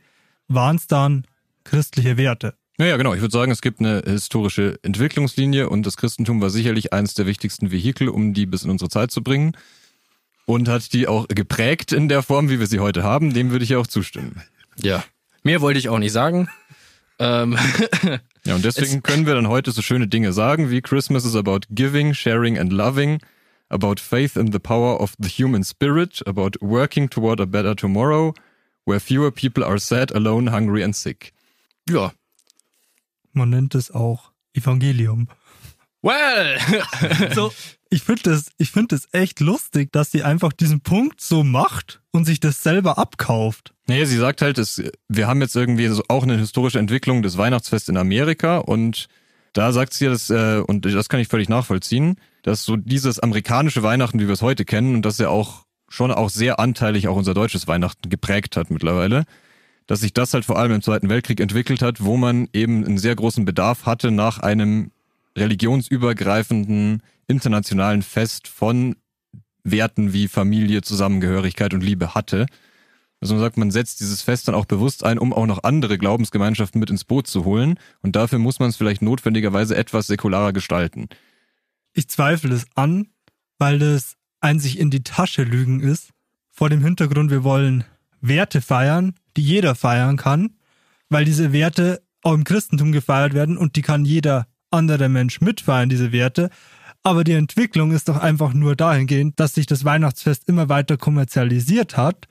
waren es dann christliche Werte. Ja, ja, genau. Ich würde sagen, es gibt eine historische Entwicklungslinie und das Christentum war sicherlich eines der wichtigsten Vehikel, um die bis in unsere Zeit zu bringen. Und hat die auch geprägt in der Form, wie wir sie heute haben. Dem würde ich ja auch zustimmen. Ja. Mehr wollte ich auch nicht sagen. Ähm ja, und deswegen können wir dann heute so schöne Dinge sagen wie Christmas is about giving, sharing and loving, about faith in the power of the human spirit, about working toward a better tomorrow, where fewer people are sad, alone, hungry and sick. Ja, man nennt es auch Evangelium. Well! so, ich finde es ich find echt lustig, dass sie einfach diesen Punkt so macht und sich das selber abkauft. Naja, sie sagt halt, es, wir haben jetzt irgendwie so auch eine historische Entwicklung des Weihnachtsfests in Amerika und da sagt sie, dass, äh, und das kann ich völlig nachvollziehen, dass so dieses amerikanische Weihnachten, wie wir es heute kennen, und das ja auch schon auch sehr anteilig auch unser deutsches Weihnachten geprägt hat mittlerweile, dass sich das halt vor allem im Zweiten Weltkrieg entwickelt hat, wo man eben einen sehr großen Bedarf hatte nach einem religionsübergreifenden internationalen Fest von Werten wie Familie, Zusammengehörigkeit und Liebe hatte. Also man sagt, man setzt dieses Fest dann auch bewusst ein, um auch noch andere Glaubensgemeinschaften mit ins Boot zu holen. Und dafür muss man es vielleicht notwendigerweise etwas säkularer gestalten. Ich zweifle es an, weil das ein sich in die Tasche lügen ist. Vor dem Hintergrund, wir wollen Werte feiern, die jeder feiern kann, weil diese Werte auch im Christentum gefeiert werden und die kann jeder andere Mensch mitfeiern, diese Werte. Aber die Entwicklung ist doch einfach nur dahingehend, dass sich das Weihnachtsfest immer weiter kommerzialisiert hat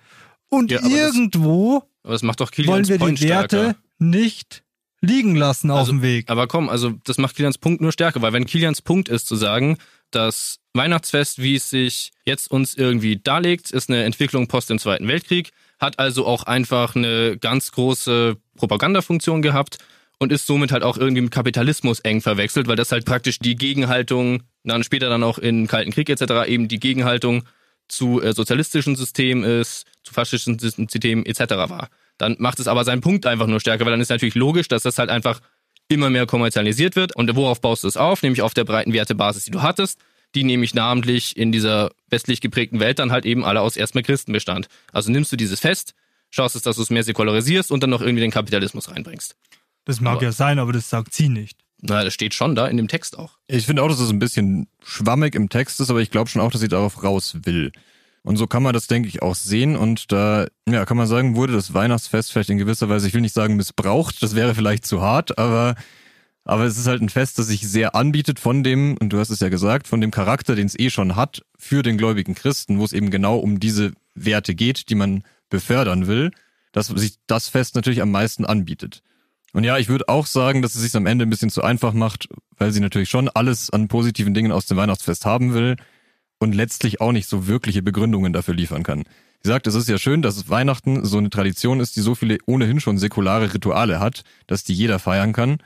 und ja, irgendwo das, das wollen wir Point die Werte stärker. nicht liegen lassen also, auf dem Weg. Aber komm, also das macht Kilians Punkt nur stärker, weil wenn Kilians Punkt ist zu sagen, das Weihnachtsfest, wie es sich jetzt uns irgendwie darlegt, ist eine Entwicklung post dem Zweiten Weltkrieg hat also auch einfach eine ganz große Propagandafunktion gehabt und ist somit halt auch irgendwie mit Kapitalismus eng verwechselt, weil das halt praktisch die Gegenhaltung, dann später dann auch im Kalten Krieg etc. eben die Gegenhaltung zu äh, sozialistischen Systemen ist, zu faschistischen Systemen etc. war. Dann macht es aber seinen Punkt einfach nur stärker, weil dann ist natürlich logisch, dass das halt einfach immer mehr kommerzialisiert wird. Und worauf baust du es auf? Nämlich auf der breiten Wertebasis, die du hattest die nämlich namentlich in dieser westlich geprägten Welt dann halt eben alle aus erstmal Christen bestand. Also nimmst du dieses Fest, schaust es, dass du es mehr säkularisierst und dann noch irgendwie den Kapitalismus reinbringst. Das mag aber, ja sein, aber das sagt sie nicht. Na, das steht schon da in dem Text auch. Ich finde auch, dass es ein bisschen schwammig im Text ist, aber ich glaube schon auch, dass sie darauf raus will. Und so kann man das, denke ich, auch sehen. Und da, ja, kann man sagen, wurde das Weihnachtsfest vielleicht in gewisser Weise, ich will nicht sagen missbraucht, das wäre vielleicht zu hart, aber aber es ist halt ein Fest, das sich sehr anbietet von dem, und du hast es ja gesagt, von dem Charakter, den es eh schon hat, für den gläubigen Christen, wo es eben genau um diese Werte geht, die man befördern will, dass sich das Fest natürlich am meisten anbietet. Und ja, ich würde auch sagen, dass es sich am Ende ein bisschen zu einfach macht, weil sie natürlich schon alles an positiven Dingen aus dem Weihnachtsfest haben will und letztlich auch nicht so wirkliche Begründungen dafür liefern kann. Sie sagt, es ist ja schön, dass Weihnachten so eine Tradition ist, die so viele ohnehin schon säkulare Rituale hat, dass die jeder feiern kann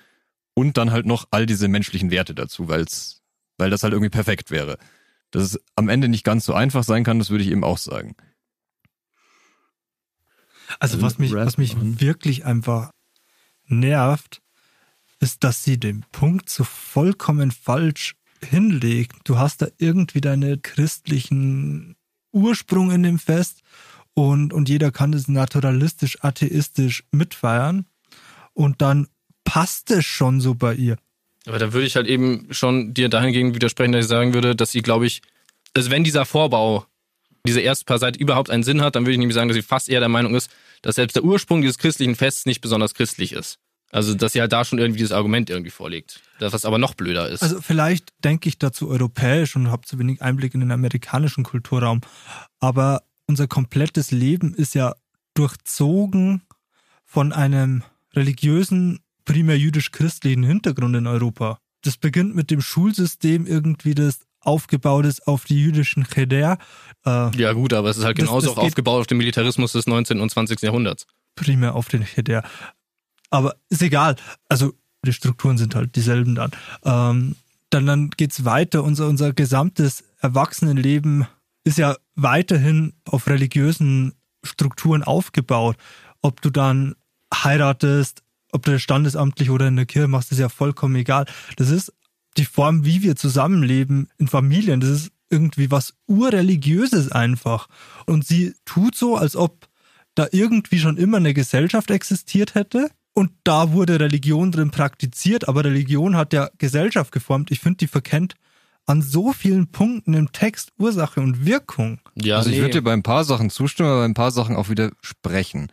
und dann halt noch all diese menschlichen Werte dazu, weil's, weil das halt irgendwie perfekt wäre. Dass es am Ende nicht ganz so einfach sein kann, das würde ich eben auch sagen. Also was mich, was mich wirklich einfach nervt, ist, dass sie den Punkt so vollkommen falsch hinlegt. Du hast da irgendwie deinen christlichen Ursprung in dem Fest und, und jeder kann das naturalistisch, atheistisch mitfeiern. Und dann passt es schon so bei ihr. Aber da würde ich halt eben schon dir dahingehend widersprechen, dass ich sagen würde, dass sie, glaube ich, also wenn dieser Vorbau, diese erste paar Seiten überhaupt einen Sinn hat, dann würde ich nämlich sagen, dass sie fast eher der Meinung ist, dass selbst der Ursprung dieses christlichen Fests nicht besonders christlich ist. Also, dass sie halt da schon irgendwie dieses Argument irgendwie vorlegt. Das, was aber noch blöder ist. Also, vielleicht denke ich dazu europäisch und habe zu wenig Einblick in den amerikanischen Kulturraum. Aber unser komplettes Leben ist ja durchzogen von einem religiösen primär jüdisch-christlichen Hintergrund in Europa. das beginnt mit dem Schulsystem irgendwie, das aufgebaut ist auf die jüdischen Cheder. Äh, ja gut, aber es ist halt genauso das, das auch aufgebaut auf den Militarismus des 19. und 20. Jahrhunderts. Primär auf den Cheder. Aber ist egal. Also die Strukturen sind halt dieselben dann. Ähm, dann, dann geht's weiter. Unser, unser gesamtes Erwachsenenleben ist ja weiterhin auf religiösen Strukturen aufgebaut. Ob du dann heiratest, ob du standesamtlich oder in der Kirche machst, ist ja vollkommen egal. Das ist die Form, wie wir zusammenleben in Familien. Das ist irgendwie was urreligiöses einfach. Und sie tut so, als ob da irgendwie schon immer eine Gesellschaft existiert hätte. Und da wurde Religion drin praktiziert, aber Religion hat ja Gesellschaft geformt. Ich finde, die verkennt an so vielen Punkten im Text Ursache und Wirkung. Ja, also ich nee. würde dir bei ein paar Sachen zustimmen, aber bei ein paar Sachen auch widersprechen.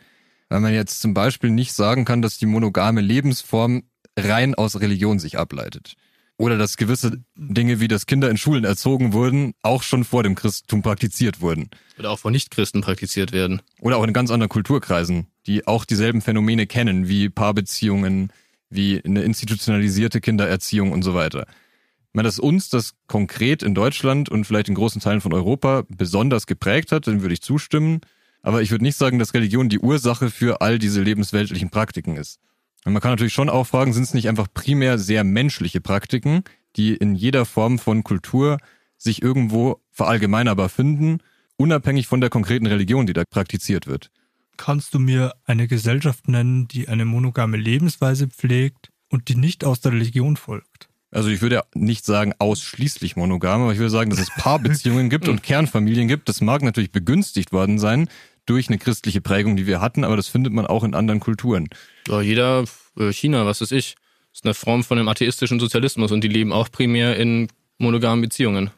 Weil man jetzt zum Beispiel nicht sagen kann, dass die monogame Lebensform rein aus Religion sich ableitet. Oder dass gewisse Dinge, wie dass Kinder in Schulen erzogen wurden, auch schon vor dem Christentum praktiziert wurden. Oder auch von Nichtchristen praktiziert werden. Oder auch in ganz anderen Kulturkreisen, die auch dieselben Phänomene kennen, wie Paarbeziehungen, wie eine institutionalisierte Kindererziehung und so weiter. Ich meine, dass uns das konkret in Deutschland und vielleicht in großen Teilen von Europa besonders geprägt hat, dann würde ich zustimmen. Aber ich würde nicht sagen, dass Religion die Ursache für all diese lebensweltlichen Praktiken ist. Und man kann natürlich schon auch fragen, sind es nicht einfach primär sehr menschliche Praktiken, die in jeder Form von Kultur sich irgendwo verallgemeinerbar finden, unabhängig von der konkreten Religion, die da praktiziert wird. Kannst du mir eine Gesellschaft nennen, die eine monogame Lebensweise pflegt und die nicht aus der Religion folgt? Also ich würde nicht sagen ausschließlich monogam, aber ich würde sagen, dass es Paarbeziehungen gibt und Kernfamilien gibt. Das mag natürlich begünstigt worden sein durch eine christliche Prägung, die wir hatten, aber das findet man auch in anderen Kulturen. Ja, jeder, äh, China, was weiß ich, ist eine Form von einem atheistischen Sozialismus und die leben auch primär in monogamen Beziehungen.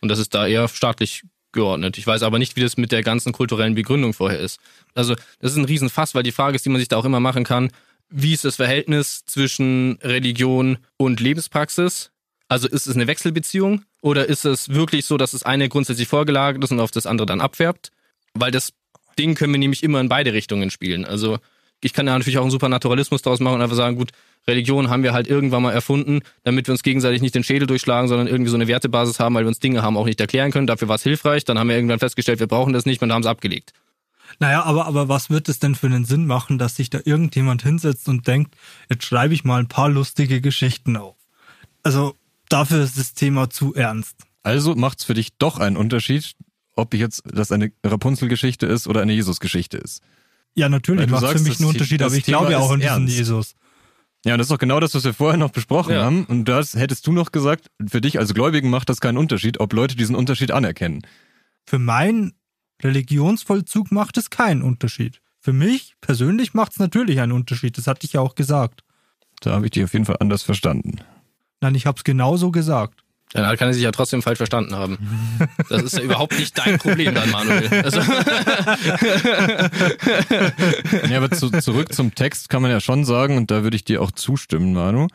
Und das ist da eher staatlich geordnet. Ich weiß aber nicht, wie das mit der ganzen kulturellen Begründung vorher ist. Also das ist ein Riesenfass, weil die Frage ist, die man sich da auch immer machen kann, wie ist das Verhältnis zwischen Religion und Lebenspraxis? Also ist es eine Wechselbeziehung oder ist es wirklich so, dass das eine grundsätzlich vorgelagert ist und auf das andere dann abfärbt? Weil das Ding können wir nämlich immer in beide Richtungen spielen. Also ich kann ja natürlich auch einen Supernaturalismus daraus machen und einfach sagen, gut, Religion haben wir halt irgendwann mal erfunden, damit wir uns gegenseitig nicht den Schädel durchschlagen, sondern irgendwie so eine Wertebasis haben, weil wir uns Dinge haben auch nicht erklären können. Dafür war es hilfreich. Dann haben wir irgendwann festgestellt, wir brauchen das nicht und haben es abgelegt. Naja, aber, aber was wird es denn für einen Sinn machen, dass sich da irgendjemand hinsetzt und denkt, jetzt schreibe ich mal ein paar lustige Geschichten auf? Also dafür ist das Thema zu ernst. Also macht es für dich doch einen Unterschied, ob jetzt das eine Rapunzel-Geschichte ist oder eine Jesus-Geschichte ist. Ja, natürlich macht für mich einen Unterschied, aber ich Thema glaube ja auch an diesen. Jesus. Ja, und das ist doch genau das, was wir vorher noch besprochen ja. haben. Und das hättest du noch gesagt, für dich als Gläubigen macht das keinen Unterschied, ob Leute diesen Unterschied anerkennen. Für meinen Religionsvollzug macht es keinen Unterschied. Für mich persönlich macht es natürlich einen Unterschied. Das hatte ich ja auch gesagt. Da habe ich dich auf jeden Fall anders verstanden. Nein, ich habe es genauso gesagt. Dann kann er sich ja trotzdem falsch verstanden haben. Das ist ja überhaupt nicht dein Problem dann, Manuel. Also ja, aber zu, zurück zum Text kann man ja schon sagen, und da würde ich dir auch zustimmen, Manu,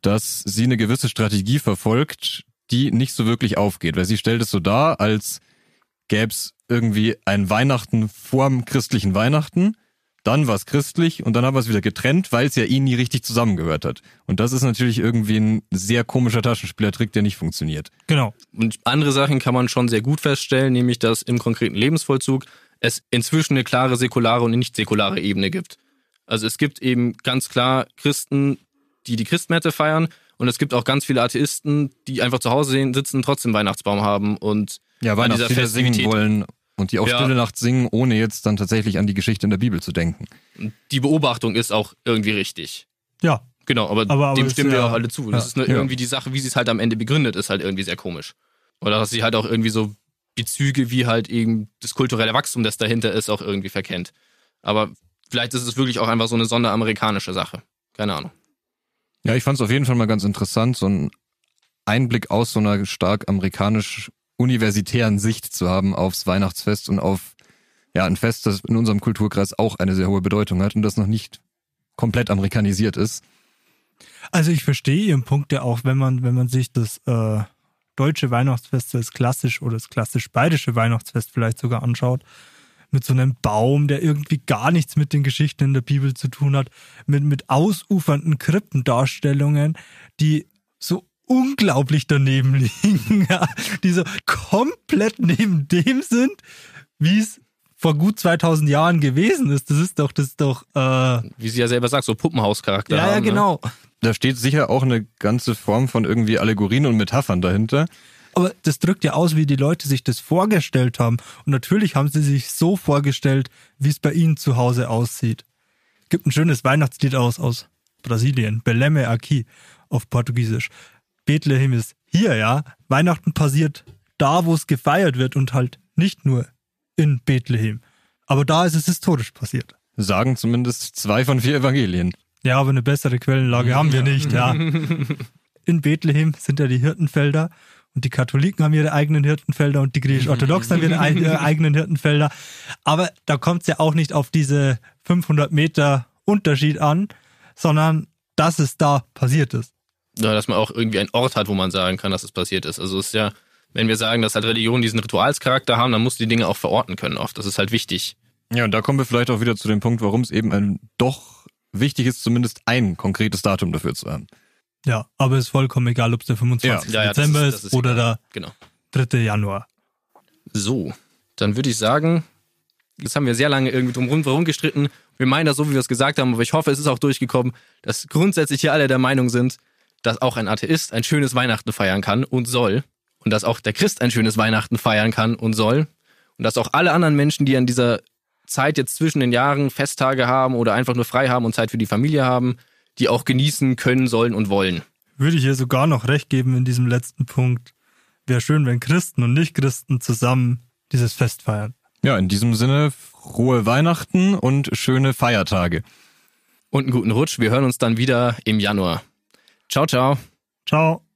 dass sie eine gewisse Strategie verfolgt, die nicht so wirklich aufgeht. Weil sie stellt es so dar, als gäbe es irgendwie ein Weihnachten vorm christlichen Weihnachten dann war es christlich und dann haben wir es wieder getrennt, weil es ja ihnen nie richtig zusammengehört hat. Und das ist natürlich irgendwie ein sehr komischer Taschenspielertrick, der nicht funktioniert. Genau. Und andere Sachen kann man schon sehr gut feststellen, nämlich dass im konkreten Lebensvollzug es inzwischen eine klare säkulare und nicht säkulare Ebene gibt. Also es gibt eben ganz klar Christen, die die Christmette feiern und es gibt auch ganz viele Atheisten, die einfach zu Hause sitzen, und trotzdem Weihnachtsbaum haben und ja, Weihnachtslieder singen wollen und die auch ja. Stille Nacht singen, ohne jetzt dann tatsächlich an die Geschichte in der Bibel zu denken. Die Beobachtung ist auch irgendwie richtig. Ja. Genau, aber, aber, aber dem stimmen wir auch alle zu. Das ist nur irgendwie die Sache, wie sie es halt am Ende begründet, ist halt irgendwie sehr komisch. Oder dass sie halt auch irgendwie so Bezüge wie halt eben das kulturelle Wachstum, das dahinter ist, auch irgendwie verkennt. Aber vielleicht ist es wirklich auch einfach so eine sonderamerikanische Sache. Keine Ahnung. Ja, ich fand es auf jeden Fall mal ganz interessant, so ein Einblick aus so einer stark amerikanisch universitären Sicht zu haben aufs Weihnachtsfest und auf ja, ein Fest, das in unserem Kulturkreis auch eine sehr hohe Bedeutung hat und das noch nicht komplett amerikanisiert ist. Also ich verstehe Ihren Punkt ja auch, wenn man, wenn man sich das äh, deutsche Weihnachtsfest, das klassisch oder das klassisch-bayerische Weihnachtsfest vielleicht sogar anschaut, mit so einem Baum, der irgendwie gar nichts mit den Geschichten in der Bibel zu tun hat, mit, mit ausufernden Krippendarstellungen, die so unglaublich daneben liegen, ja, die so komplett neben dem sind, wie es vor gut 2000 Jahren gewesen ist. Das ist doch, das ist doch, äh, Wie sie ja selber sagt, so Puppenhauscharakter. ja, ja, haben, ne? genau. Da steht sicher auch eine ganze Form von irgendwie Allegorien und Metaphern dahinter. Aber das drückt ja aus, wie die Leute sich das vorgestellt haben. Und natürlich haben sie sich so vorgestellt, wie es bei ihnen zu Hause aussieht. Gibt ein schönes Weihnachtslied aus, aus Brasilien. Beleme aqui auf Portugiesisch. Bethlehem ist hier, ja. Weihnachten passiert da, wo es gefeiert wird und halt nicht nur in Bethlehem. Aber da ist es historisch passiert. Sagen zumindest zwei von vier Evangelien. Ja, aber eine bessere Quellenlage haben wir nicht, ja. In Bethlehem sind ja die Hirtenfelder und die Katholiken haben ihre eigenen Hirtenfelder und die griechisch-orthodoxen haben ihre ei- ihre eigenen Hirtenfelder. Aber da kommt es ja auch nicht auf diese 500 Meter Unterschied an, sondern dass es da passiert ist. Ja, dass man auch irgendwie einen Ort hat, wo man sagen kann, dass es passiert ist. Also es ist ja, wenn wir sagen, dass halt Religionen diesen Ritualscharakter haben, dann musst du die Dinge auch verorten können oft. Das ist halt wichtig. Ja, und da kommen wir vielleicht auch wieder zu dem Punkt, warum es eben ein, doch wichtig ist, zumindest ein konkretes Datum dafür zu haben. Ja, aber es ist vollkommen egal, ob es der 25. Ja, ja, Dezember ist- ist oder egal. der Genau. 3. Januar. So, dann würde ich sagen, jetzt haben wir sehr lange irgendwie drum herum gestritten. Wir meinen das so, wie wir es gesagt haben, aber ich hoffe, es ist auch durchgekommen, dass grundsätzlich hier alle der Meinung sind, dass auch ein Atheist ein schönes Weihnachten feiern kann und soll. Und dass auch der Christ ein schönes Weihnachten feiern kann und soll. Und dass auch alle anderen Menschen, die an dieser Zeit jetzt zwischen den Jahren Festtage haben oder einfach nur frei haben und Zeit für die Familie haben, die auch genießen können, sollen und wollen. Würde ich ihr sogar noch recht geben in diesem letzten Punkt. Wäre schön, wenn Christen und Nicht-Christen zusammen dieses Fest feiern. Ja, in diesem Sinne, frohe Weihnachten und schöne Feiertage. Und einen guten Rutsch. Wir hören uns dann wieder im Januar. Ciao, ciao. Ciao.